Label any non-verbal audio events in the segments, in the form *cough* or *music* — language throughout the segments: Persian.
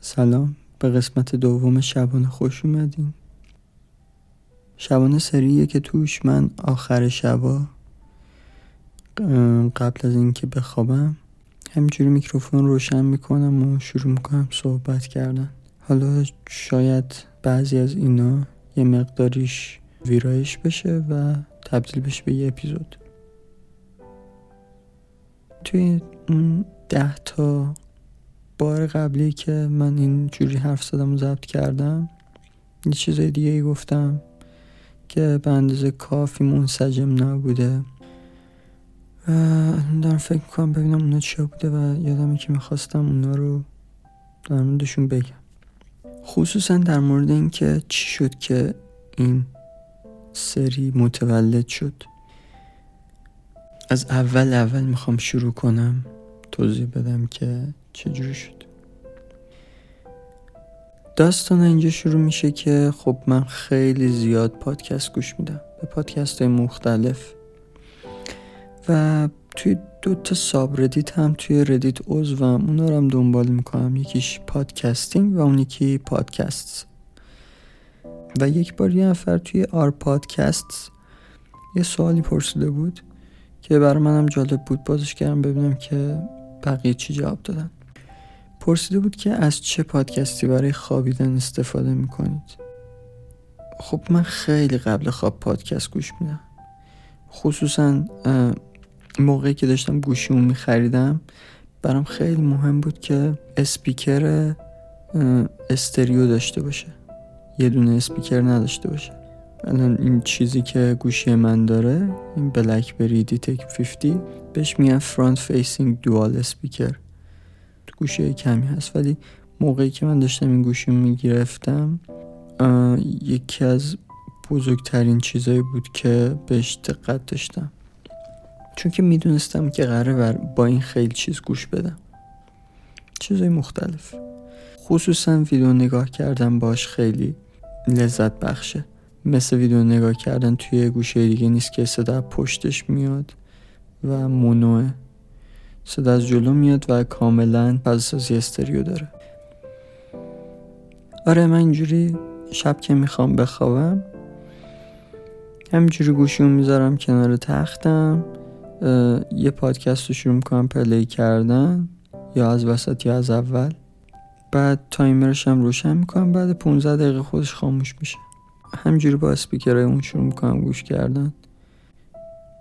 سلام. به قسمت دوم شبانه خوش اومدین. شبانه سریه که توش من آخر شبا قبل از اینکه بخوابم همینجوری میکروفون روشن می‌کنم و شروع می‌کنم صحبت کردن. حالا شاید بعضی از اینا یه مقداریش ویرایش بشه و تبدیل بشه به یه اپیزود. توی ده تا بار قبلی که من این جوری حرف زدم و ضبط کردم یه چیزای دیگه ای گفتم که به اندازه کافی منسجم نبوده. و دارم فکر می‌کنم ببینم اونا چیا بوده و یادمه که می‌خواستم اونا رو در موردشون بگم. خصوصا در مورد اینکه چی شد که این سری متولد شد. از اول اول می‌خوام شروع کنم توضیح بدم که چجوری شد؟ داستان اینجا شروع میشه که خب من خیلی زیاد پادکست گوش میدم. به پادکست های مختلف. و توی دو تا subreddit هم توی Reddit عضوم اونا رو هم دنبال می‌کنم. یکیش podcasting و اون یکی پادکست. و یک بار یه نفر توی r podcast یه سوالی پرسیده بود که برای منم جالب بود. بازش کردم ببینم که بقیه چی جواب دادن. پرسیده بود که از چه پادکستی برای خوابیدن استفاده می‌کنید. خب من خیلی قبل خواب پادکست گوش میدم. خصوصا موقعی که داشتم گوشیمو میخریدم برام خیلی مهم بود که اسپیکر استریو داشته باشه. یه دونه اسپیکر نداشته باشه. الان این چیزی که گوشی من داره این BlackBerry DTEK 50 بهش میگن front facing dual speaker. تو گوشی کمی هست ولی موقعی که من داشتم این گوشی می‌گرفتم یکی از بزرگترین چیزایی بود که بهش دقت داشتم. چون که می‌دونستم که قراره با این خیلی چیز گوش بدم. چیزای مختلف. خصوصا ویدیو نگاه کردن باش خیلی لذت بخشه. مثل ویدیو نگاه کردن توی گوشه دیگه نیست که صدا پشتش میاد و مونوه صدا از جلو میاد و کاملا فضاسازی استریو داره. آره من اینجوری شب که می‌خوام بخوابم همینجوری گوشیو می‌ذارم کنار تختم یه پادکست رو شروع می‌کنم play کردن یا از وسط یا از اول. بعد تایمرش هم روشن می‌کنم بعد 15 دقیقه خودش خاموش میشه. همجوری با اسپیکرهای اون شروع می‌کنم گوش کردن.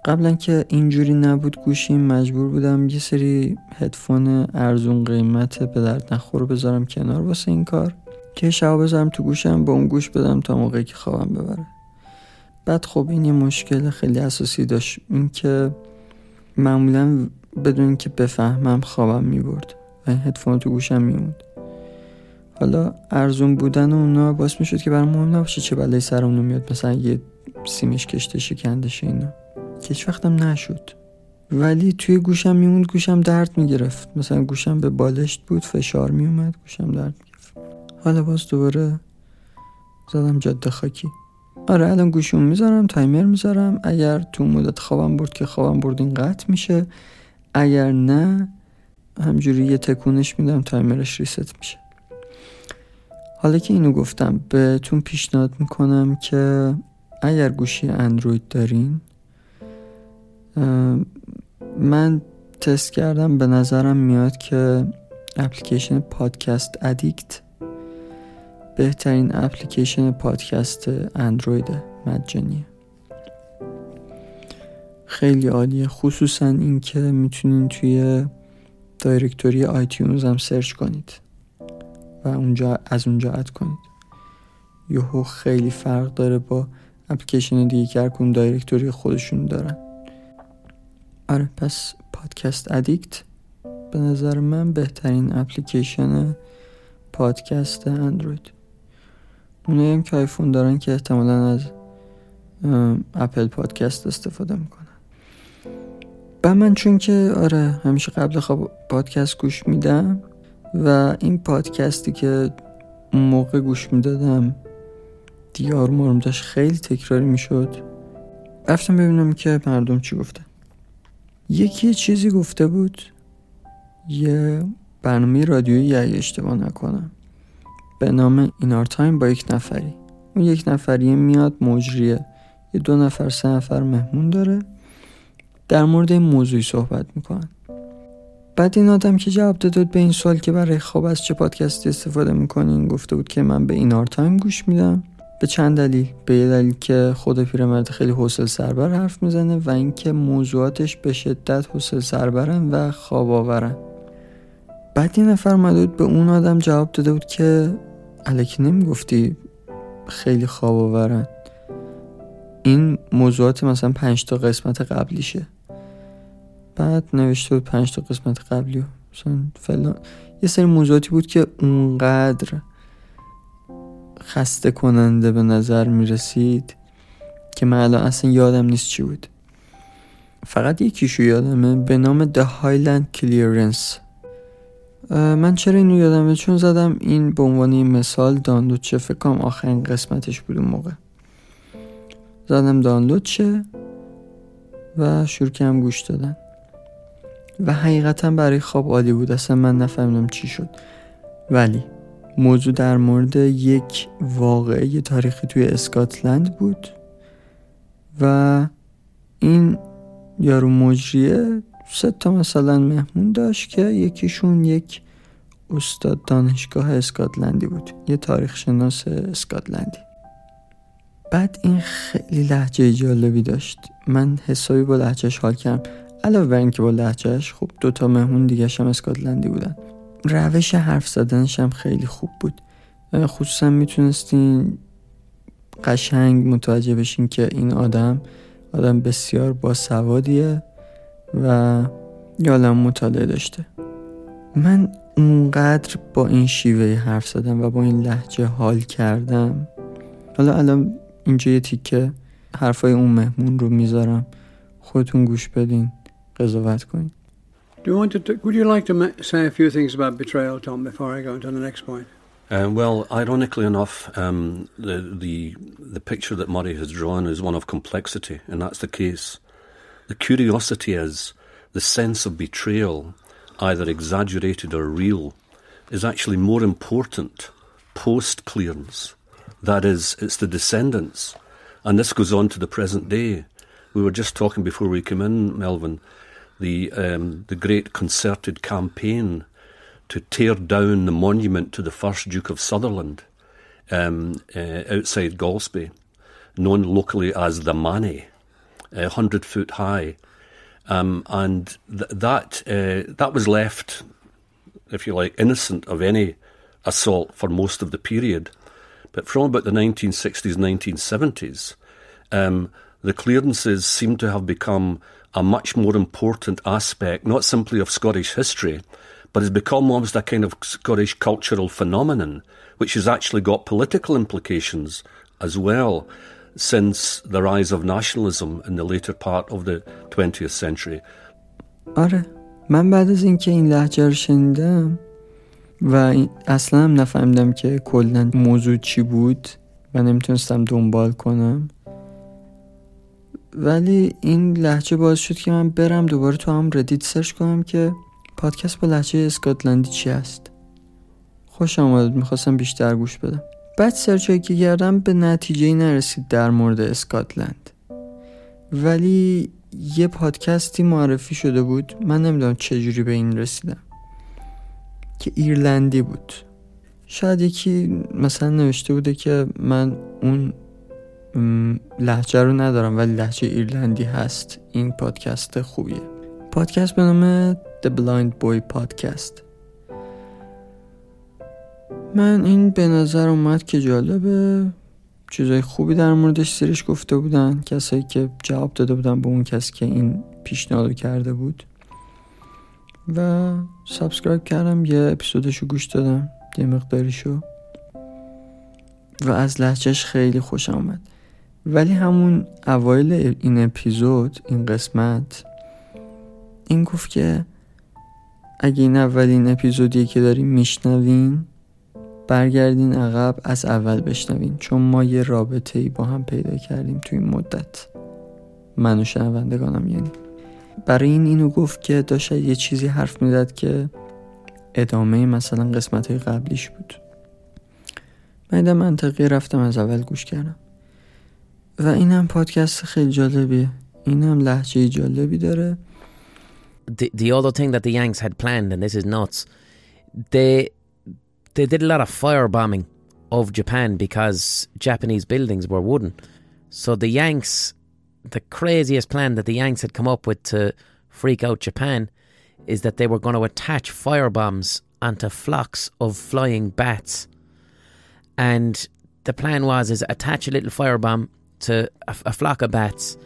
قبلا که اینجوری نبود گوشیم مجبور بودم یه سری هدفون ارزون قیمت به درد نخور بذارم کنار واسه این کار که شب بذارم تو گوشم با اون گوش بدم تا موقعی که خوابم ببره. بعد خب این یه مشکل خیلی اساسی داشت. این که معمولا بدون که بفهمم خوابم می‌برد و این هدفون تو گوشم میموند. حالا ارزون بودن اونا باعث می‌شد که برام مهم نباشه چه سر اونو میاد مثلا یه سیمش کشته شکندش اینا. که هیچ وقتم نشد. ولی توی گوشم میموند گوشم درد می‌گرفت. مثلا گوشم به بالشت بود فشار میومد گوشم درد می‌گرفت. حالا باز دوباره زدم جاده خاکی. آره الان گوشم می‌ذارم تایمر می‌ذارم. اگر تو مدت خوابم برد که خوابم برد این قطع میشه. اگر نه همجوری یه تکونش میدم تایمرش ریست میشه. حالا که اینو گفتم بهتون پیشنهاد می‌کنم که اگر گوشی اندروید دارین من تست کردم به نظرم میاد که اپلیکیشن Podcast Addict بهترین اپلیکیشن پادکست اندروید مجانیه. خیلی عالیه. خصوصا اینکه می‌تونین توی directory iTunes هم search کنید و اونجا از اونجا add کنید. یهو خیلی فرق داره با اپلیکیشن دیگه که هر directory خودشون دارن. آره پس پادکست ادیکت به نظر من بهترین اپلیکیشن پادکست اندروید. اونه هم که آیفون دارن که احتمالا از اپل پادکست استفاده می‌کنن. و من چون که آره همیشه قبل خواب پادکست گوش میدم و این پادکستی که اون موقع گوش می‌دادم دیار مارم داشت خیلی تکراری می‌شد. رفتم ببینم که مردم چی گفتن. یکی چیزی گفته بود. یه برنامه رادیویی اگه اشتباه نکنم. به نام In Our Time با یک نفری. اون یک نفریه میاد مجریه. یه دو نفر سه نفر مهمون داره. در مورد این موضوعی صحبت می‌کنن. بعد این آدم که جواب داده بود به این سوال که برای خواب از چه پادکستی استفاده می‌کنین گفته بود که من به In Our Time گوش میدم. به چند دلیل؟ به یه دلیل که خود پیرمرد خیلی حوصله سربر حرف می‌زنه و اینکه موضوعاتش به شدت حوصله سربرن و خواب آورن. بعد این نفر مدود به اون آدم جواب داده بود که الکی نمی‌گفتی خیلی خواب آورن. این موضوعات مثلا پنج تا قسمت قبلیشه. بعد نوشته بود پنج تا قسمت قبلی مثلا فلان یه سری موضوعاتی بود که اونقدر خسته کننده به نظر می رسید که من الان اصلا یادم نیست چی بود. فقط یکیشو یادمه به نام The Highland Clearance. من چرا اینو یادمه؟ چون زدم این به عنوان مثال دانلود چه فکرم آخرین قسمتش بود اون موقع. زدم دانلود چه و شروع کردم گوش دادن. و حقیقتا برای خواب عالی بود. اصلا من نفهمیدم چی شد. ولی موضوع در مورد یک واقعه تاریخی توی اسکاتلند بود و این یارو مجریه سه تا مثلا مهمون داشت که یکیشون یک استاد دانشگاه اسکاتلندی بود یه تاریخ شناس اسکاتلندی. بعد این خیلی لحجه جالبی داشت. من حسابی با لحجهش حال کردم. علاوه بر اینکه با لحجهش خب دوتا مهمون دیگه هم اسکاتلندی بودن. روش حرف زدنش هم خیلی خوب بود. خصوصا می‌تونستین قشنگ متوجه بشین که این آدم آدم بسیار باسوادیه و یالم مطالعه داشته. من اونقدر با این شیوه حرف زدم و با این لحجه حال کردم. حالا الان اینجا یه تیکه حرفای اون مهمون رو می‌ذارم. خودتون گوش بدین. قضاوت کنین. Do you want to? Would you like to say a few things about betrayal, Tom, before I go on to the next point? Uh, well, ironically enough, um, the the the picture that Murray has drawn is one of complexity, and that's the case. The curiosity is the sense of betrayal, either exaggerated or real, is actually more important post clearance. That is, it's the descendants, and this goes on to the present day. We were just talking before we came in, Melvin the um, the great concerted campaign to tear down the monument to the first Duke of Sutherland um, uh, outside Golspie, known locally as the Manny, uh, hundred foot high, um, and th- that uh, that was left, if you like, innocent of any assault for most of the period. But from about the 1960s, 1970s, um, the clearances seem to have become a much more important aspect, not simply of Scottish history, but has become almost a kind of Scottish cultural phenomenon, which has actually got political implications as well since the rise of nationalism in the later part of the 20th century. آره من بعد از اینکه این لحجه رو شنیدم و اصلا هم نفهمیدم که کلا موضوع چی بود و نمیتونستم دنبال کنم ولی این لحجه باعث شد که من برم دوباره تو هم Reddit search کنم که پادکست با لحجه اسکاتلندی چی هست. خوشم آمده می‌خواستم بیشتر گوش بدم. بعد search که کردم به نتیجه نرسید در مورد اسکاتلند. ولی یه پادکستی معرفی شده بود من نمی‌دونم چجوری به این رسیدم که ایرلندی بود. شاید یکی مثلا نوشته بوده که من اون لحجه رو ندارم ولی لحجه ایرلندی هست. این پادکست خوبیه. پادکست به نام The Blind Boy Podcast. من این به نظر اومد که جالبه. چیزای خوبی در موردش سرش گفته بودن. کسایی که جواب داده بودن به اون کسی که این پیشنهادو کرده بود. و subscribe کردم یه اپیزودشو گوش دادم یه مقداریشو. و از لحجهش خیلی خوشم آمد ولی همون اوایل این اپیزود این قسمت این گفت که اگه این اولین اپیزودیه که داریم میشنوین برگردین عقب از اول بشنوین چون ما یه رابطه ای با هم پیدا کردیم تو این مدت. من و شنوندگانم یعنی. برای این اینو گفت که داشت یه چیزی حرف می‌زد که ادامه مثلا قسمت های قبلیش بود. من منطقی رفتم از اول گوش کردم. و این هم پادکست خیلی جالبیه این هم لحجه جالبی داره the, the other thing that the Yanks had planned, and this is nuts, they they did a lot of firebombing of Japan because Japanese buildings were wooden. So the Yanks, the craziest plan that the Yanks had come up with to freak out Japan is that they were going to attach firebombs onto flocks of flying bats. And the plan was is attach a little firebomb to a, a flock of bats.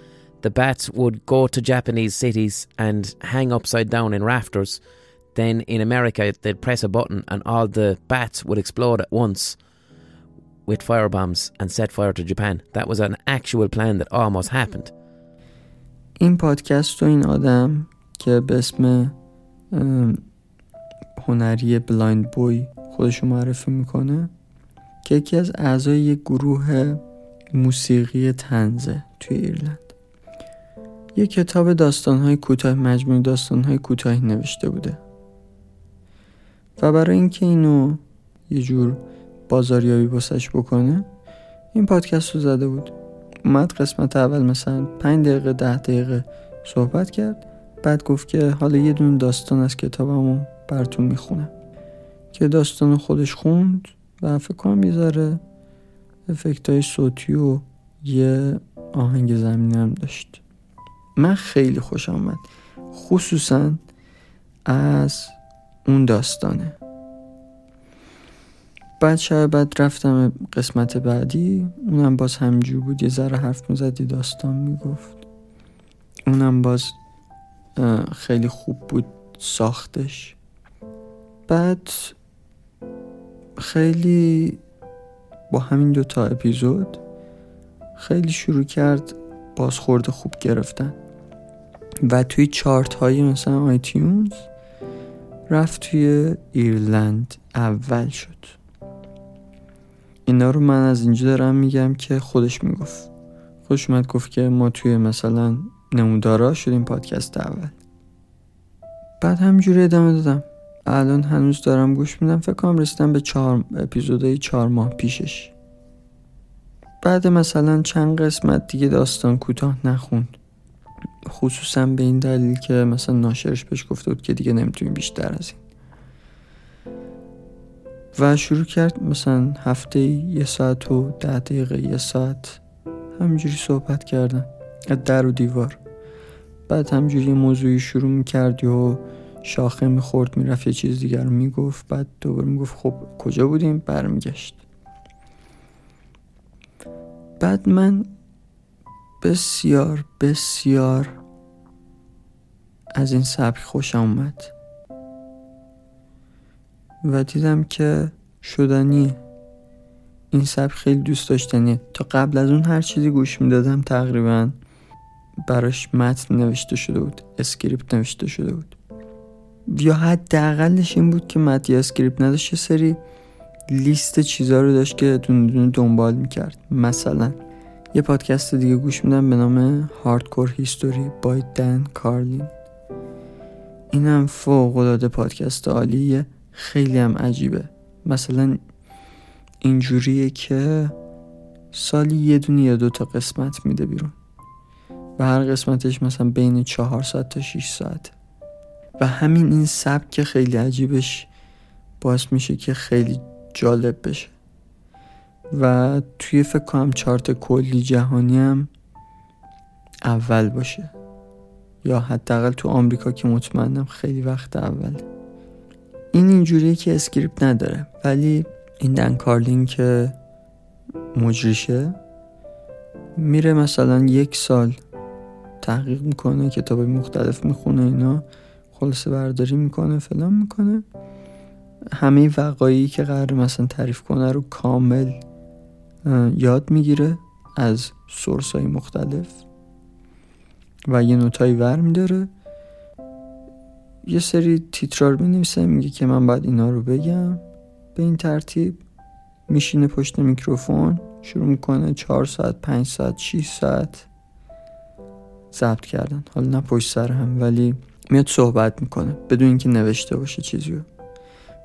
The bats would go to Japanese cities and hang upside down in rafters. Then in America, they'd press a button and all the bats would explode at once with firebombs and set fire to Japan. That was an actual plan that almost happened. این پادکست و این آدم که به اسم هنری بلایند بوی خودشو معرفی میکنه که یکی از اعضای یک گروه موسیقی طنزه توی ایرلند. یه کتاب داستانهای کوتاه مجموع داستانهای کوتاهی نوشته بوده. و برای اینکه اینو یه جور بازاریابی باسش بکنه این پادکست رو زده بود. اومد قسمت اول مثلا پنج دقیقه ده دقیقه صحبت کرد. بعد گفت که حالا یه دون داستان از کتابمو براتون می‌خونم. که داستان خودش خوند و فکر کنم یه افکت های صوتی و یه آهنگ زمینی هم داشت. من خیلی خوش آمد. خصوصا از اون داستانه. بعد شب بعد رفتم قسمت بعدی. اونم باز همجور بود. یه ذره حرف می‌زدی داستان می‌گفت. اونم باز خیلی خوب بود ساختش. بعد خیلی با همین دوتا اپیزود خیلی شروع کرد بازخورد خوب گرفتن. و توی چارت های مثلا آیتیونز رفت توی ایرلند اول شد. اینا رو من از اینجا دارم میگم که خودش می‌گفت. خودش اومد گفت که ما توی مثلا نمودارا شدیم پادکست اول. بعد همجوری ادامه دادم. الان هنوز دارم گوش میدم. فکر کنم رسیدم به چهار اپیزودهای چهار ماه پیشش. بعد مثلا چند قسمت دیگه داستان کوتاه نخوند. خصوصا به این دلیل که مثلا ناشرش بهش گفته بود که دیگه نمی‌تونیم بیشتر از این. و شروع کرد مثلا هفته یه ساعت و ده دقیقه یه ساعت. همینجوری صحبت کردن. در و دیوار. بعد همجوری موضوعی شروع می‌کرد و شاخه می‌خورد می‌رفت یه چیز دیگر رو می‌گفت بعد دوباره می‌گفت خب کجا بودیم؟ برمیگشت. بعد من بسیار بسیار از این سبک خوشم اومد و دیدم که شدنی این سبک خیلی دوست داشتنیه تا قبل از اون هر چیزی گوش می‌دادم تقریبا براش متن نوشته شده بود script نوشته شده بود. یا حداقلش این بود که متن یا script نداشت سری لیست چیزا رو داشت که دون دون دنبال می‌کرد. مثلا یه پادکست دیگه گوش میدم به نام Hardcore History by Dan Carlin اینم فوق العاده پادکست عالیه. خیلی هم عجیبه. مثلا اینجوریه که سالی یه دونه یا دو تا قسمت میده بیرون. و هر قسمتش مثلا بین چهار ساعت تا 6 ساعت و همین این سبک خیلی عجیبش باعث میشه که خیلی جالب بشه. و توی فکر کنم چارت کلی جهانی هم اول باشه. یا حداقل تو آمریکا که مطمئنم خیلی وقت اول. این اینجوریه که اسکریپت نداره. ولی این دن کارلین که مجریشه میره مثلا یک سال تحقیق می‌کنه کتاب مختلف می‌خونه اینا. خلاصه برداری می‌کنه فلان می‌کنه. همه وقایی که قرار مثلا تعریف کنه رو کامل یاد می‌گیره از سورس های مختلف و یه نوتایی ور میداره. یه سری تیترار می میگه که من باید اینا رو بگم. به این ترتیب میشینه پشت میکروفون شروع می‌کنه چهار ساعت پنج ساعت 6 ساعت ضبط کردن. حالا نه پشت سر هم ولی میاد صحبت می‌کنه بدون اینکه نوشته باشه چیزی رو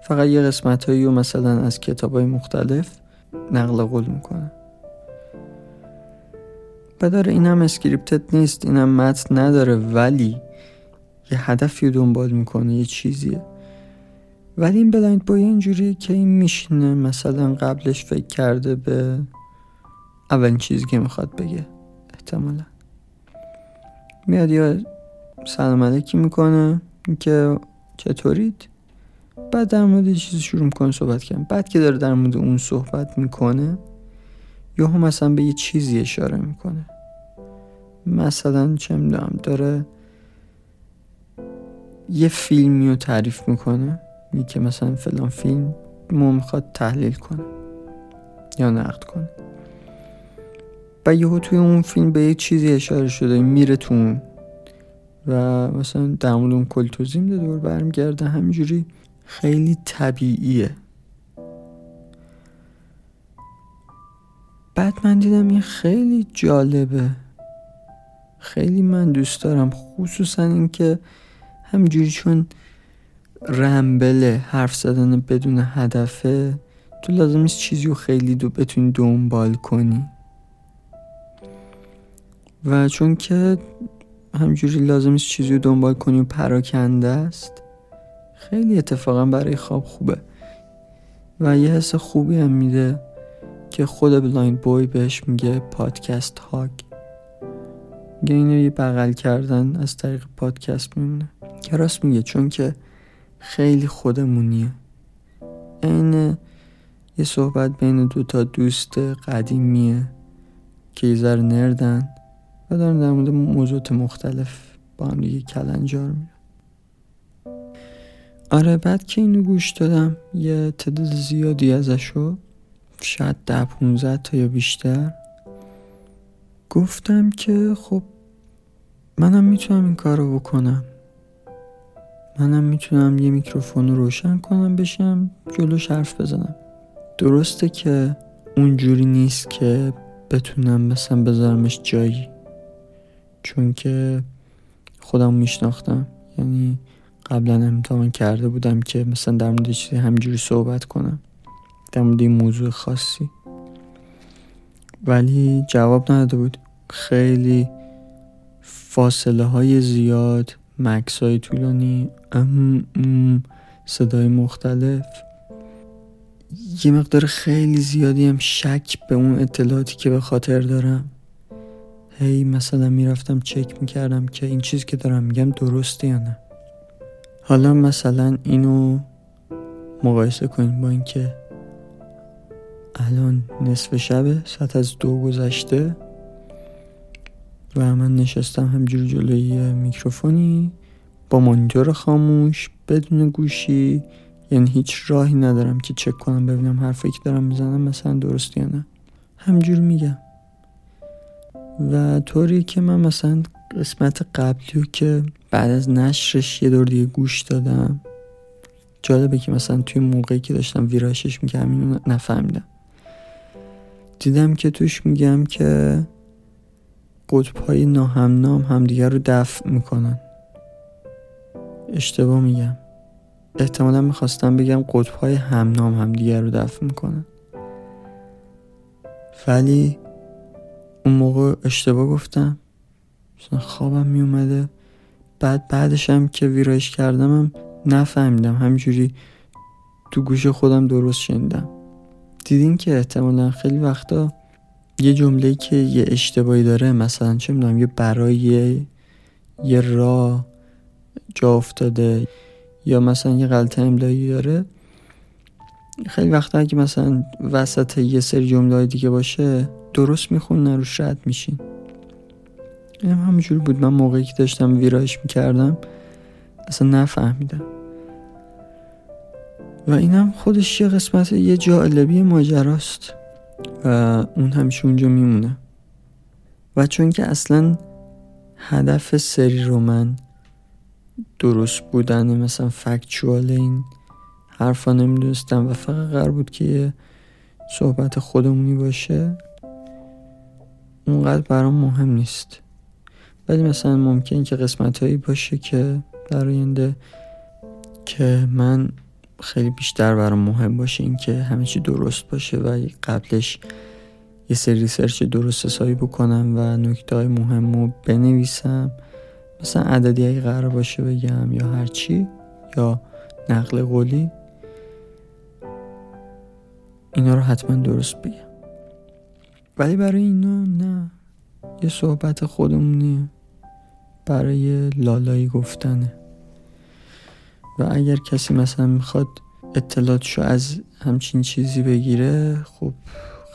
فقط یه قسمت هایی و مثلا از کتاب های مختلف نقل قول می‌کنه. و داره این هم scripted نیست این هم متن نداره ولی یه هدفی رو دنبال می‌کنه یه چیزیه. ولی این Blindboy اینجوری که این میشینه مثلا قبلش فکر کرده به اولین چیزی که می‌خواد بگه احتمالا. میاد یا سلام علیکی می‌کنه. که چطورید؟ بعد در مورد چیزی شروع می‌کنه صحبت کردن. بعد که داره در مورد اون صحبت می‌کنه یا هم مثلا به یه چیزی اشاره می‌کنه. مثلا چه می‌دونم داره یه فیلمی رو تعریف می‌کنه. میگه که مثلا فلان فیلم مو می‌خواد تحلیل کنه یا نقد کنه. و یهو توی اون فیلم به یه چیزی اشاره شده میره تو اون و مثلا در مورد اون کل توضیح میده دور برمیگرده همینجوری خیلی طبیعیه. بعد من دیدم این خیلی جالبه. خیلی من دوست دارم خصوصا اینکه همینجوری چون رمبله حرف زدن بدون هدفه تو لازم نیست چیزی رو خیلی دو بتونی دنبال کنی. و چون که همجوری لازم نیست چیزی رو دنبال کنی و پراکنده است؟ خیلی اتفاقا برای خواب خوبه. و یه حس خوبی هم میده که خود Blindboy بهش میگه podcast hug. میگه اینو یه بغل کردن از طریق پادکست میمونه که راست میگه چون که خیلی خودمونیه. این یه صحبت بین دو تا دوست قدیمیه که یه نردن. و دارن در مورد موضوعات مختلف با هم دیگه کلنجار میرن آره بعد که اینو گوش دادم یه تعداد زیادی ازشو شاید ده پونزد تا یا بیشتر گفتم که خب منم می‌تونم این کارو بکنم. منم می‌تونم یه میکروفون رو روشن کنم بشم جلوش حرف بزنم. درسته که اونجوری نیست که بتونم مثلا بذارمش جایی. چون که خودم میشناختم. یعنی قبلا امتحان کرده بودم که مثلا در مورد چیزی همجوری صحبت کنم. در مورد این موضوع خاصی. ولی جواب نداده بود. خیلی فاصله های زیاد مکس های طولانی ام ام صدای مختلف. یه مقدار خیلی زیادی هم شک به اون اطلاعاتی که به خاطر دارم. هی مثلا می‌رفتم چک می‌کردم که این چیزی که دارم میگم درسته یا نه. حالا مثلا اینو مقایسه کنیم با اینکه الان نصف شبه ساعت از دو گذشته و من نشستم همجور جلوی میکروفونی با مانیتور خاموش بدون گوشی یعنی هیچ راهی ندارم که چک کنم ببینم حرفی که دارم می‌زنم مثلا درست یا نه. همجور میگم. و طوری که من مثلا قسمت قبلی که بعد از نشرش یه دور دیگه گوش دادم جالبه که مثلا توی موقعی که داشتم ویراشش میگم اینو نفهمیدم. دیدم که توش میگم که های ناهمنام همدیگر رو دفع می‌کنن. اشتباه میگم. احتمالا می‌خواستم بگم قطب های همنام همدیگر رو دفع می‌کنن. ولی اون موقع اشتباه گفتم. خوابم میومده. بعد بعدش هم که ویرایش کردمم نفهمیدم. همینجوری تو گوش خودم درست شنیدم. دیدین که احتمالا خیلی وقتا یه جمله که یه اشتباهی داره مثلا چه می‌دونم یه برای یه راه جا افتاده یا مثلا یه غلط املایی داره. خیلی وقتا اگه مثلا وسط یه سری جمله دیگه باشه درست میخون روش رد میشین این هم بود. من موقعی که داشتم ویرایش می‌کردم اصلا نفهمیدم. و اینم خودش یه قسمت یه جالبی ماجراست. و اون همیشه اونجا میمونه. و چون که اصلا هدف سری رو من درست بودن مثلا فکچوال این حرفا نمی‌دونستم و فقط قرار بود که یه صحبت خودمونی باشه اونقدر برام مهم نیست. ولی مثلا ممکن که قسمت هایی باشه که در آینده که من خیلی بیشتر برام مهم باشه اینکه همه چی درست باشه و قبلش یه سری ریسرچ درست حسابی بکنم و نکته های مهم رو بنویسم. مثلا عددی اگه قرار باشه بگم یا هرچی یا نقل قولی اینا رو حتما درست بگم. ولی برای اینا نه. یه صحبت خودمونیه برای لالایی گفتنه. و اگر کسی مثلا می‌خواد اطلاعاتشو از همچین چیزی بگیره خب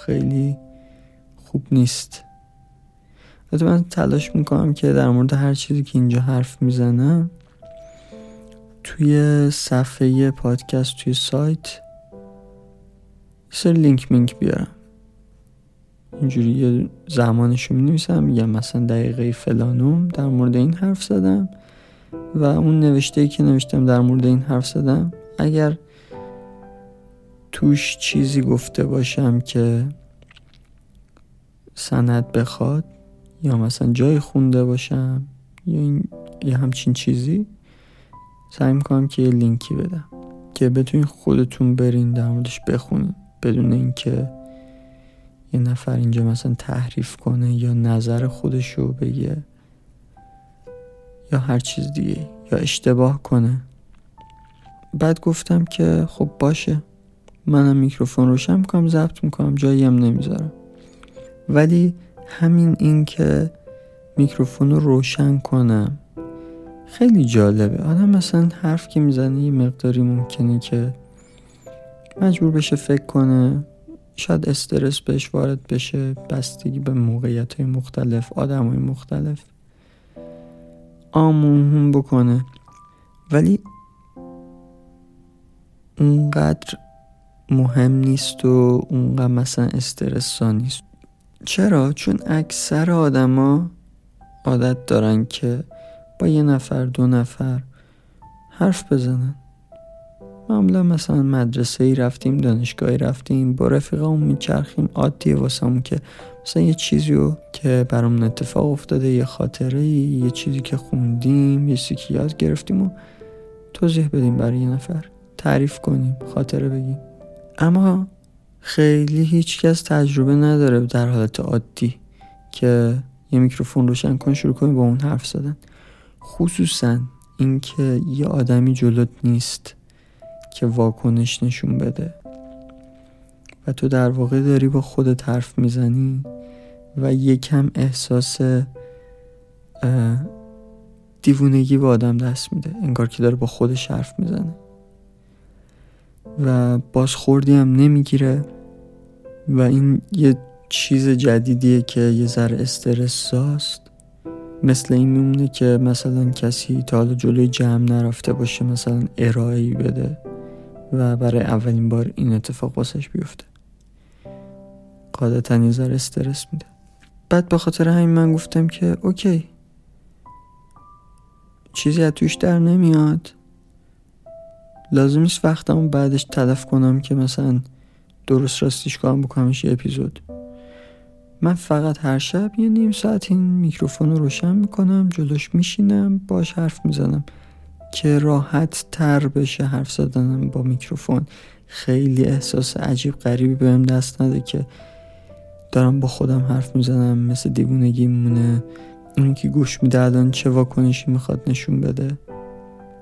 خیلی خوب نیست. البته من تلاش می‌کنم که در مورد هر چیزی که اینجا حرف می‌زنم توی صفحه پادکست توی سایت سر لینک مینک بیارم. اینجوری یه زمانشو می نویسم میگم مثلا دقیقه فلانوم در مورد این حرف زدم و اون نوشته که نوشتم در مورد این حرف زدم. اگر توش چیزی گفته باشم که سند بخواد یا مثلا جای خونده باشم یا این یه همچین چیزی سعی می‌کنم که یه لینکی بدم که بتونین خودتون برین در موردش بخونین بدون اینکه یه نفر اینجا مثلا تحریف کنه یا نظر خودشو بگه یا هر چیز دیگه یا اشتباه کنه. بعد گفتم که خب باشه منم میکروفون روشن می‌کنم ضبط می‌کنم جایی هم نمی‌ذارم. ولی همین این که میکروفون رو روشن کنم خیلی جالبه. آدم مثلا حرف که می‌زنه یه مقداری ممکنه که مجبور بشه فکر کنه. شاید استرس بهش وارد بشه بستگی به موقعیت های مختلف آدم های مختلف آمون بکنه. ولی اونقدر مهم نیست و اونقدر مثلا استرسا نیست. چرا؟ چون اکثر آدما عادت دارن که با یه نفر دو نفر حرف بزنن. معمولا مثلا مدرسه ای رفتیم دانشگاهی رفتیم با رفیقامون میچرخیم عادیه واسمون که مثلا یه چیزی رو که برامون اتفاق افتاده یه خاطره یه چیزی که خوندیم یه چیزی که یاد گرفتیم و توضیح بدیم برای یه نفر. تعریف کنیم خاطره بگیم. اما خیلی هیچکس تجربه نداره در حالت عادی که یه میکروفون روشن کن شروع کنی با اون حرف زدن. خصوصا اینکه یه آدمی جلوت نیست. که واکنش نشون بده. و تو در واقع داری با خودت حرف می‌زنی و یکم احساس دیوونگی به آدم دست میده. انگار که داره با خودش حرف می‌زنه. و بازخوردی هم نمی‌گیره. و این یه چیز جدیدیه که یه ذره استرس ساست مثل این میمونه که مثلا کسی تا حالا جلوی جمع نرفته باشه مثلا ارائه بده. و برای اولین بار این اتفاق واسش بیفته. قاعدتا یه استرس میده. بعد به خاطر همین من گفتم که اوکی. چیزی از توش در نمیاد. لازم نیست بعدش تلف کنم که مثلا درست راستیش کنم بکنمش یه اپیزود. من فقط هر شب یه نیم ساعت این میکروفون رو روشن می‌کنم جلوش میشینم باش حرف می‌زنم. که راحت تر بشه حرف زدنم با میکروفون. خیلی احساس عجیب غریبی بهم دست نده که دارم با خودم حرف می‌زنم مثل دیوونگی مونه. اون که گوش میده الان چه واکنشی می‌خواد نشون بده.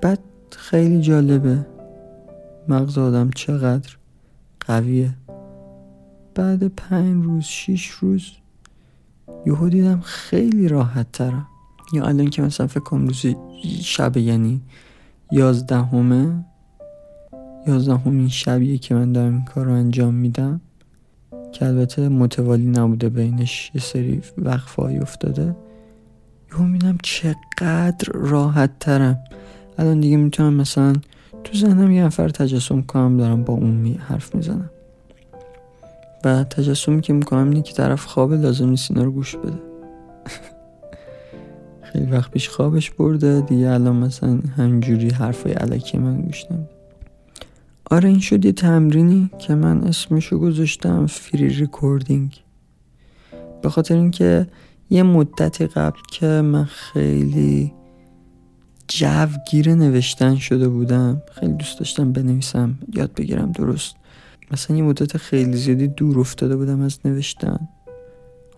بعد خیلی جالبه. مغز آدم چقدر قویه. بعد پنج روز شیش روز یهو دیدم خیلی راحت ترم یا الان که مثلا فکر کنم روزی شب یعنی یازدهمه. یازدهمین شبیه که من دارم این کار رو انجام میدم. که البته متوالی نبوده بینش یه سری وقفه افتاده. یهو میدم چقدر راحت ترم الان دیگه می‌تونم مثلا تو ذهنم یه نفر تجسم کنم دارم با اون می حرف می‌زنم. و تجسمی که می‌کنم اینه که طرف خوابه لازم نیست اینا رو گوش بده. *laughs* خیلی وقت پیش خوابش برده. دیگه الان مثلا همجوری حرفای علکی من گوش آره این شد یه تمرینی که من اسمشو گذاشتم فری ریکوردینگ. به خاطر اینکه یه مدتی قبل که من خیلی جوگیر نوشتن شده بودم خیلی دوست داشتم بنویسم یاد بگیرم درست. مثلا یه مدت خیلی زیادی دور افتاده بودم از نوشتن.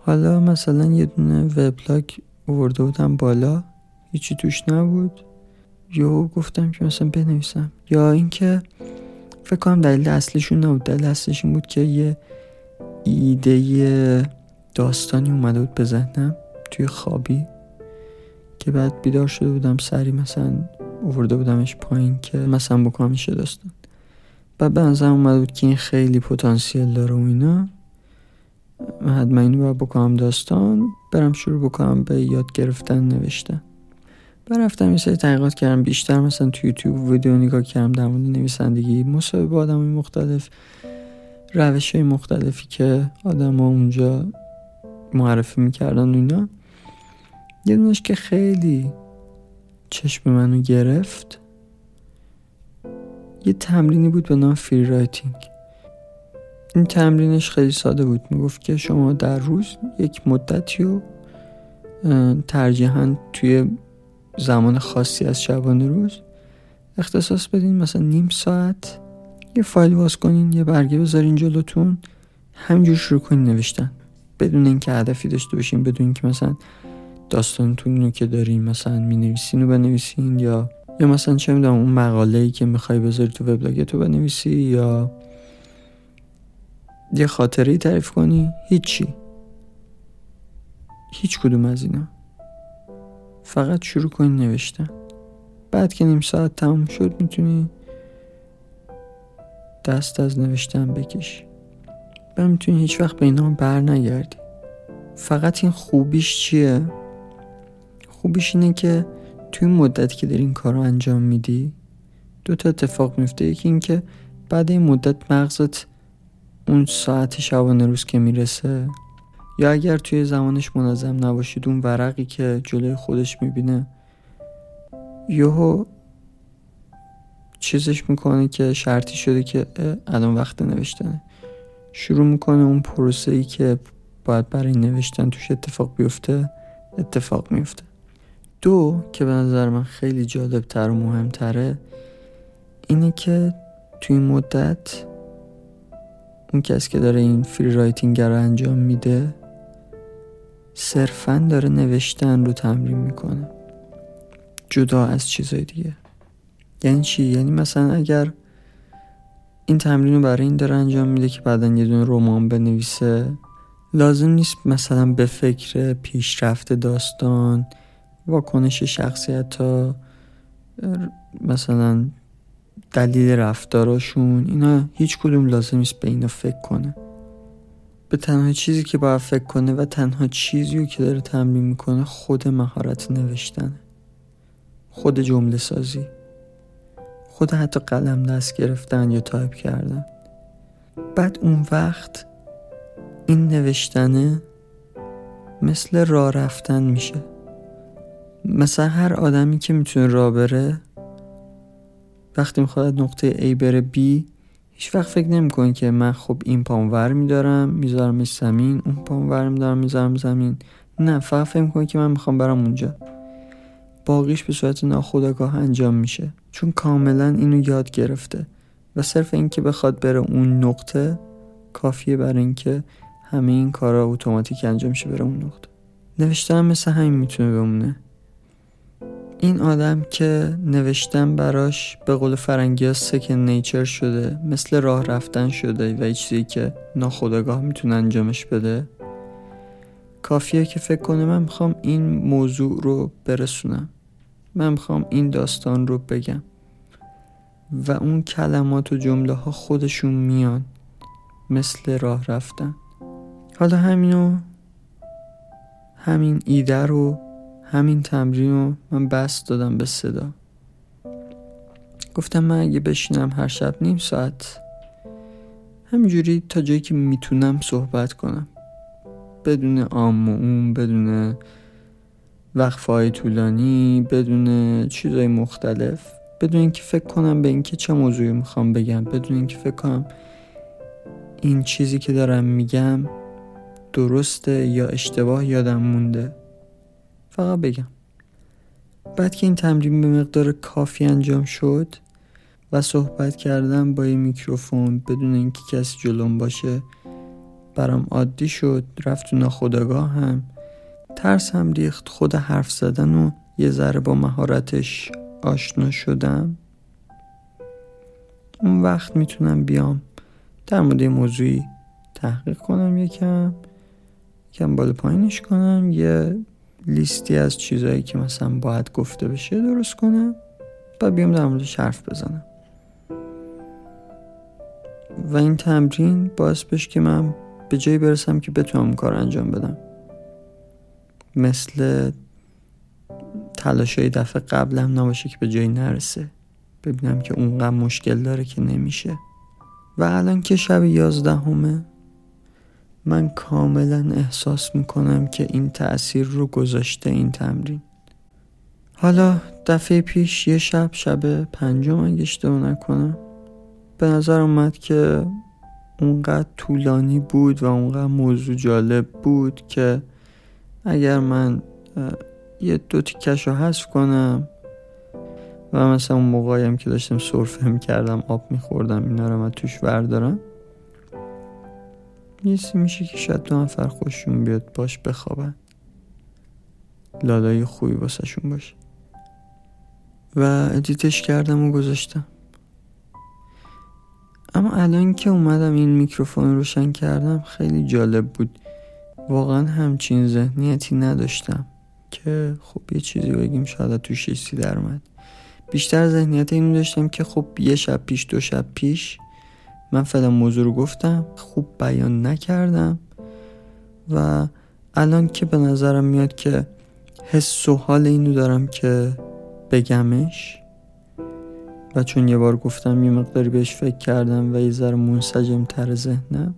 حالا مثلا یه دونه وبلاگ آورده بودم بالا. هیچی توش نبود. یا گفتم که مثلا بنویسم. یا اینکه فکر کنم دلیل اصلیشون نبود. دلیل اصلیش این بود که یه ایده داستانی اومده بود به ذهنم توی خوابی که بعد بیدار شده بودم. سری مثلا اوورده بودمش پایین که مثلا بکنمش داستان. بعد به اومده بود که این خیلی پتانسیل داره و اینا. حتما اینو باید بکنم داستان برم شروع بکنم به یاد گرفتن نوشتن برفتم یه سری تحقیقات کردم بیشتر مثلا تو یوتیوب ویدیو نگاه کردم در مورد نویسندگی مصاحبه با آدم مختلف روش های مختلفی که آدم ها اونجا معرفی می‌کردن اینا. یه دونش که خیلی چشم منو گرفت یه تمرینی بود به نام free writing این تمرینش خیلی ساده بود. می‌گفت که شما در روز یک مدتی رو ترجیحاً توی زمان خاصی از شبانه روز اختصاص بدین. مثلا نیم ساعت یه فایل باز کنین یه برگه بذارین جلوتون همینجور شروع کنین نوشتن. بدون اینکه هدفی داشته باشین بدون اینکه مثلا داستانتون رو که دارین مثلا می نویسین رو بنویسین یا یا مثلا چه می‌دونم اون مقاله ای که می‌خوای بذاری تو وبلاگت رو بنویسی یا یه خاطره ای تعریف کنی؟ هیچی. هیچ کدوم از اینا. فقط شروع کنی نوشتن. بعد که نیم ساعت تموم شد می‌تونی دست از نوشتن بکشی. و می‌تونی هیچ وقت به اینا بر نگردی. فقط این خوبیش چیه؟ خوبیش اینه که توی مدتی که داری این کار رو انجام میدی دو تا اتفاق میفته یکی اینکه بعد این مدت مغزت اون ساعت شبانه روز که می‌رسه. یا اگر توی زمانش منظم نباشید اون ورقی که جلوی خودش می‌بینه. یهو چیزش می‌کنه که شرطی شده که الان وقت نوشتنه. شروع می‌کنه اون پروسه ای که باید برای نوشتن توش اتفاق بیفته اتفاق میفته دو که به نظر من خیلی جالب تر و مهمتره اینه که توی مدت اون کسی که داره این free writing رو انجام میده صرفا داره نوشتن رو تمرین می‌کنه جدا از چیزای دیگه یعنی چی؟ یعنی مثلا اگر این تمرین رو برای این داره انجام میده که بعدا یه دونه رمان بنویسه لازم نیست مثلا به فکر پیشرفت داستان واکنش شخصیت تا مثلا دلیل رفتاراشون اینا هیچ کدوم لازم نیست به اینا فکر کنه. به تنها چیزی که باید فکر کنه و تنها چیزی رو که داره تمرین می‌کنه خود مهارت نوشتنه. خود جمله سازی. خود حتی قلم دست گرفتن یا تایپ کردن. بعد اون وقت این نوشتنه مثل راه رفتن میشه. مثلا هر آدمی که می‌تونه راه بره وقتی می‌خواد نقطه A بره B هیچ وقت فکر نمی‌کنه که من خب این پام ور میدارم میذارمش زمین اون پام ور میدارم می‌ذارم زمین. نه فقط فکر می‌کنه که من می‌خوام برم اونجا. باقیش به صورت ناخودآگاه انجام میشه. چون کاملا اینو یاد گرفته. و صرف اینکه بخواد بره اون نقطه کافیه برای اینکه همه این کارا اتوماتیک انجام شه بره اون نقطه. نوشتن مثل همین می‌تونه بمونه. این آدم که نوشتن براش به قول فرنگی سکن نیچر شده مثل راه رفتن شده و چیزی که ناخداگاه می‌تونه انجامش بده. کافیه که فکر کنه من می‌خوام این موضوع رو برسونم. من می‌خوام این داستان رو بگم. و اون کلمات و جمله ها خودشون میان مثل راه رفتن. حالا همینو همین ایده رو همین تمرین رو من بست دادم به صدا. گفتم من اگه بشینم هر شب نیم ساعت. همینجوری تا جایی که می‌تونم صحبت کنم. بدون آم و اون بدون وقفه های طولانی بدون چیزهای مختلف بدون اینکه فکر کنم به اینکه چه موضوعی می‌خوام بگم بدون اینکه فکر کنم این چیزی که دارم میگم درسته یا اشتباه یادم مونده. فقط بگم. بعد که این تمرین به مقدار کافی انجام شد و صحبت کردم با یه میکروفون بدون اینکه کسی جلوم باشه برام عادی شد رفت تو ناخداگاه هم. ترس هم ریخت خود حرف زدن و یه ذره با مهارتش آشنا شدم. اون وقت می‌تونم بیام در مورد موضوعی تحقیق کنم یکم یکم بالا پایینش کنم یه لیستی از چیزهایی که مثلا باید گفته بشه درست کنم و بیام در موردش حرف بزنم. و این تمرین باعث بشه که من به جایی برسم که بتونم اون کار انجام بدم. مثل تلاشای دفعه قبلم نباشه که به جایی نرسه. ببینم که اونقدر مشکل داره که نمیشه. و الان که شب یازدهمه من کاملا احساس می‌کنم که این تأثیر رو گذاشته این تمرین. حالا دفعه پیش یه شب شب پنجم اگه اشتباه نکنم به نظر اومد که اونقدر طولانی بود و اونقدر موضوع جالب بود که اگر من یه دو تیکش رو حذف کنم و مثلا اون موقعیم که داشتم سرفه می‌کردم آب میخوردم اینا رو من توش بردارم یه میشه که شاید دو نفر خوششون بیاد باش بخوابن. لالای خوبی واسهشون باشه و edit ش کردم و گذاشتم. اما الان که اومدم این میکروفون روشن کردم خیلی جالب بود. واقعا همچین ذهنیتی نداشتم که خب یه چیزی بگیم شاید توش چیزی در اومد. بیشتر ذهنیت اینو داشتم که خب یه شب پیش دو شب پیش من فعلا موضوع رو گفتم خوب بیان نکردم و الان که به نظرم میاد که حس و حال اینو دارم که بگمش و چون یه بار گفتم یه مقداری بهش فکر کردم و یه ذره منسجم تر ذهنم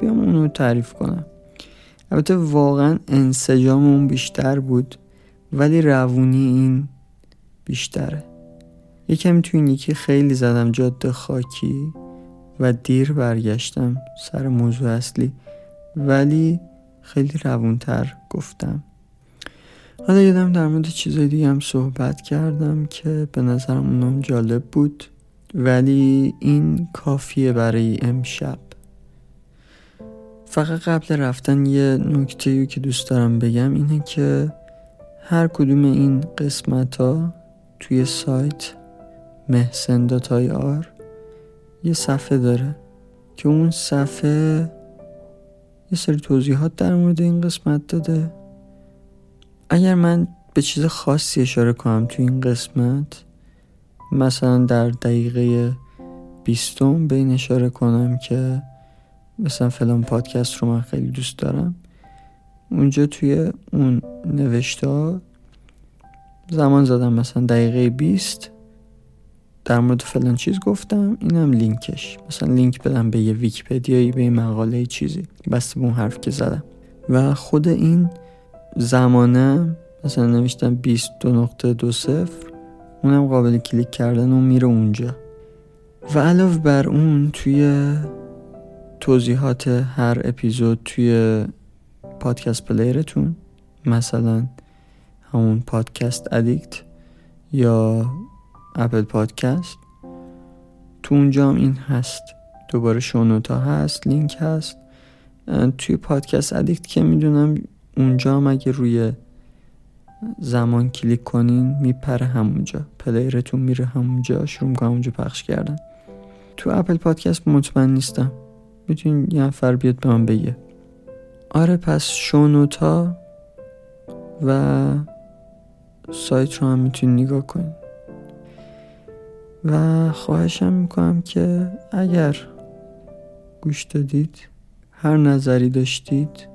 بیام اونو تعریف کنم. البته واقعا انسجام اون بیشتر بود ولی روونی این بیشتره. یکم تو این یکی خیلی زدم جاده خاکی. و دیر برگشتم سر موضوع اصلی ولی خیلی روونتر گفتم. حالا یادم در مورد چیزای دیگه هم صحبت کردم که به نظرم اونم جالب بود ولی این کافیه برای امشب. فقط قبل رفتن یه نکته که دوست دارم بگم اینه که هر کدوم این قسمت ها توی سایت محسن یه صفحه داره که اون صفحه یه سری توضیحات در مورد این قسمت داده. اگر من به چیز خاصی اشاره کنم تو این قسمت مثلا در دقیقه بیستم به این اشاره کنم که مثلا فلان پادکست رو من خیلی دوست دارم. اونجا توی اون نوشته زمان زدم مثلا دقیقه بیست. در مورد فلان چیز گفتم اینم لینکش. مثلا لینک بدم به یه ویکیپدیایی به یه مقاله چیزی. بسته به اون حرف که زدم. و خود این زمانه مثلا نوشتم 22 نقطه دو صفر اونم قابل کلیک کردن و میره اونجا. و علاوه بر اون توی توضیحات هر اپیزود توی پادکست player تون مثلا همون Podcast Addict یا Apple Podcast. تو اونجا هم این هست. دوباره show note ا هست لینک هست. توی Podcast Addict که می‌دونم اونجا هم اگه روی زمان کلیک کنین میپره همونجا. player تون میره همونجا شروع می‌کنه اونجا پخش کردن. تو Apple Podcast مطمئن نیستم. می‌تونین یه نفر بیاد به من بگه. آره پس شونوتا و سایت رو هم می‌تونین نگاه کنین. و خواهشم می‌کنم که اگر گوش دادید هر نظری داشتید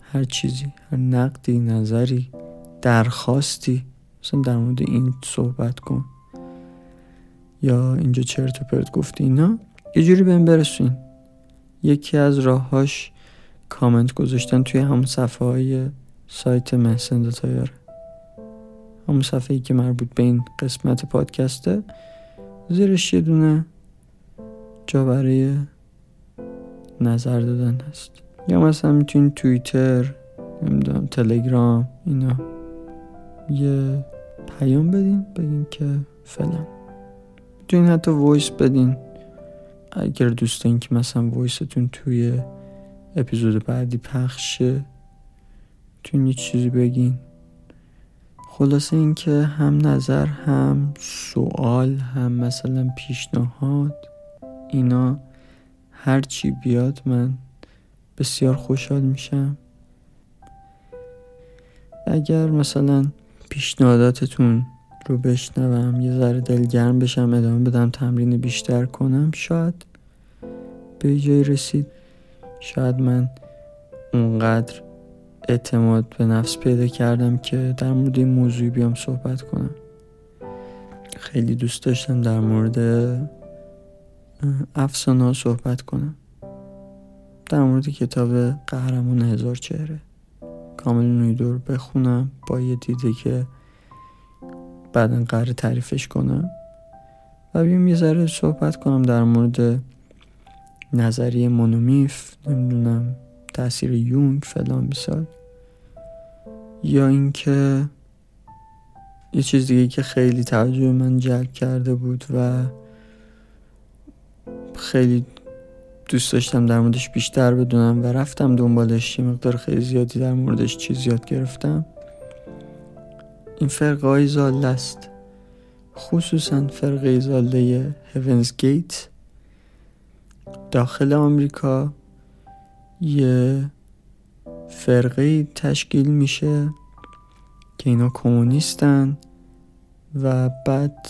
هر چیزی هر نقدی نظری درخواستی مثلا در مورد این صحبت کن. یا اینجا چرت و پرت گفتی اینا یه جوری بهم برسون یکی از راههاش کامنت گذاشتن توی همون صفحه های سایت محسن تایاره همون صفحه ای که مربوط به این قسمت پادکسته زیرش یه دونه جا برای نظر دادن هست. یا مثلا می‌تونین توییتر نمی‌دونم تلگرام اینا یه پیام بدین بگین که فلان. می‌تونین حتی وایس بدین. اگر دوست دارین که مثلا وایستون توی اپیزود بعدی پخشه می‌تونین یه چیزی بگین. خلاصه اینکه هم نظر هم سوال هم مثلا پیشنهاد اینا هر چی بیاد من بسیار خوشحال میشم. اگر مثلا پیشنهاداتتون رو بشنوم یه ذره دلگرم بشم ادامه بدم تمرین بیشتر کنم شاید به جای رسید. شاید من اونقدر اعتماد به نفس پیدا کردم که در مورد این موضوعی بیام صحبت کنم. خیلی دوست داشتم در مورد افسانه صحبت کنم. در مورد کتاب قهرمان هزار چهره. کامل نویدور بخونم با یه دیده که بعدا قرار تعریفش کنم. و بیم یه ذره صحبت کنم در مورد نظریه مونومیف نمی‌دونم. تاثیر یونگ فلان بسال یا اینکه یه چیز دیگه که خیلی توجه من جلب کرده بود و خیلی دوست داشتم در موردش بیشتر بدونم و رفتم دنبالش یه مقدار خیلی زیادی در موردش چیز یاد گرفتم. این فرقه های زاله است. خصوصا فرقه زاله هیونز گیت. داخل آمریکا یه فرقه تشکیل میشه که اینا کمونیستن و بعد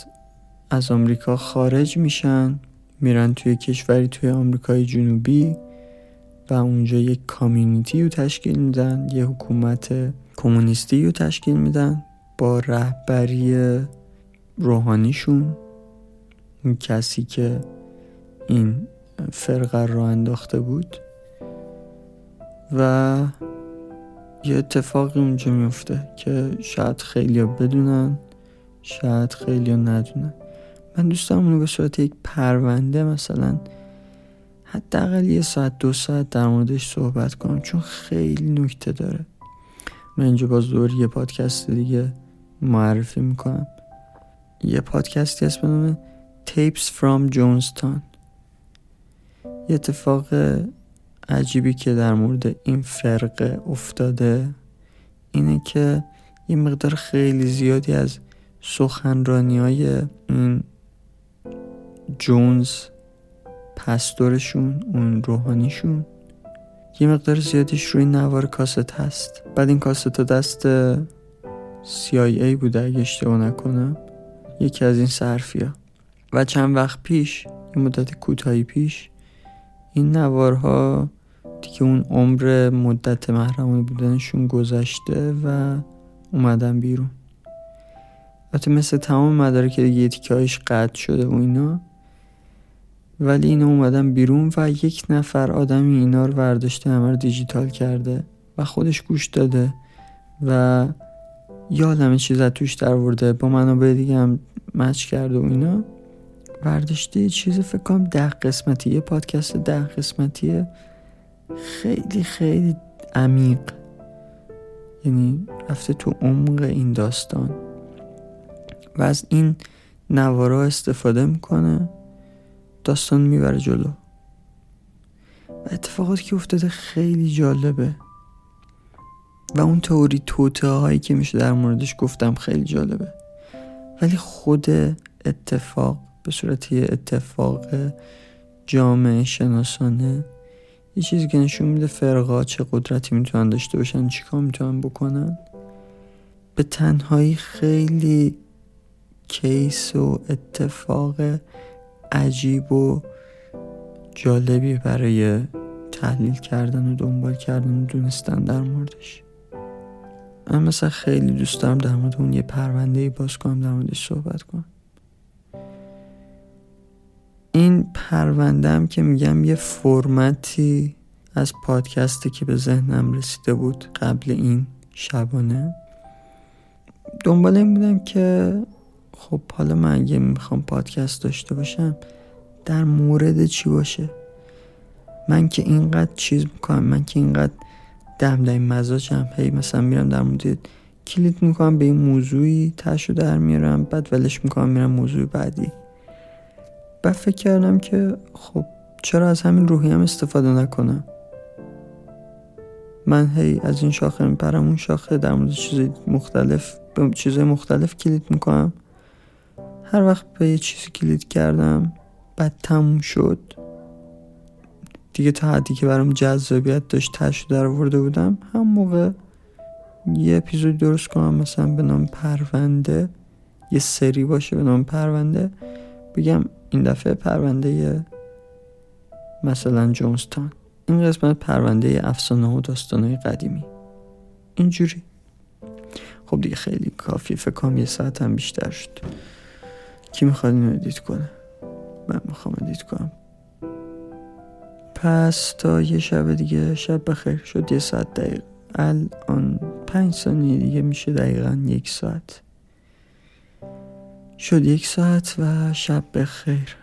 از آمریکا خارج میشن میرن توی کشوری توی آمریکای جنوبی و اونجا یک کامیونیتی رو تشکیل میدن یه حکومت کمونیستی رو تشکیل میدن با رهبری روحانیشون. اون کسی که این فرقه رو انداخته بود و یه اتفاقی اونجا میفته که شاید خیلی بدونن شاید خیلی ندونن. من دوست دارم اونو به صورت یک پرونده مثلا حداقل یه ساعت دو ساعت در موردش صحبت کنم چون خیلی نکته داره. من اینجا باز دور یه پادکست دیگه معرفی می‌کنم. یه پادکستی هست به نام Tapes from Jonestown. یه اتفاق عجیبی که در مورد این فرقه افتاده اینه که یه مقدار خیلی زیادی از سخنرانی های این جونز پستورشون اون روحانیشون یه مقدار زیادیش روی نوار کاست هست. بعد این کاست دست CIA بوده اگه اشتباه نکنم. یکی از این صرفیا و چند وقت پیش یه مدت کوتاهی پیش این نوارها دیگه اون عمر مدت محرمانی بودنشون گذشته و اومدن بیرون. البته مثل تمام مدارک دیگه تیکه قطع شده و اینا ولی اینا اومدن بیرون و یک نفر آدمی اینا رو برداشته همه رو دیجیتال کرده و خودش گوش داده و یه عالم چیز توش در ورده با منابع دیگه هم مچ کرده و اینا. یه چیز فکر کنم ده قسمتی یه پادکست ده قسمتیه. خیلی خیلی عمیق. یعنی رفته تو عمق این داستان. و از این نوارا استفاده می‌کنه داستان می‌بره جلو. و اتفاقاتی که افتاده خیلی جالبه. و اون تئوری توته هایی که میشه در موردش گفتم خیلی جالبه. ولی خود اتفاق به صورت یه اتفاق جامعه شناسانه یه چیزی که نشون میده فرقا چه قدرتی می‌تونن داشته باشن چیکار می‌تونن بکنن. به تنهایی خیلی کیس و اتفاق عجیب و جالبی برای تحلیل کردن و دنبال کردن و دونستن در موردش. من مثلا خیلی دوست دارم در مورد اون یه پرونده باز کنم در موردش صحبت کنم. این پروندهم که میگم یه فرمتی از پادکستی که به ذهنم رسیده بود قبل این شبانه. دنبال این بودم که خب حالا من اگه می‌خوام پادکست داشته باشم در مورد چی باشه؟ من که اینقدر چیز می‌کنم من که اینقدر دمدمی مزاجم هی مثلا میرم در مورد کلیک می‌کنم به این موضوعی تشو در میارم بعد ولش می‌کنم میرم موضوع بعدی. بعد فکر کردم که خب چرا از همین روحی هم استفاده نکنم من هی از این شاخه میپرم اون شاخه در مورد چیز مختلف به چیزهای مختلف کلید می‌کنم. هر وقت به یه چیزی کلید کردم بعد تموم شد. دیگه تا حدی که برام جذابیت داشت تشو در آورده بودم هم موقع یه اپیزود درست کنم مثلا به نام پرونده یه سری باشه به نام پرونده بگم این دفعه پرونده مثلا جونستان. این قسمت پرونده افسانه و داستانهای قدیمی. اینجوری. خب دیگه خیلی کافی فکر کنم یه ساعت هم بیشتر شد. کی می‌خواد اینو edit کنه؟ من می‌خوام edit کنم. پس تا یه شب دیگه. شب بخیر. شد یه ساعت دقیق. الان پنج ثانیه دیگه میشه دقیقا یک ساعت. شد یک ساعت و شب بخیر.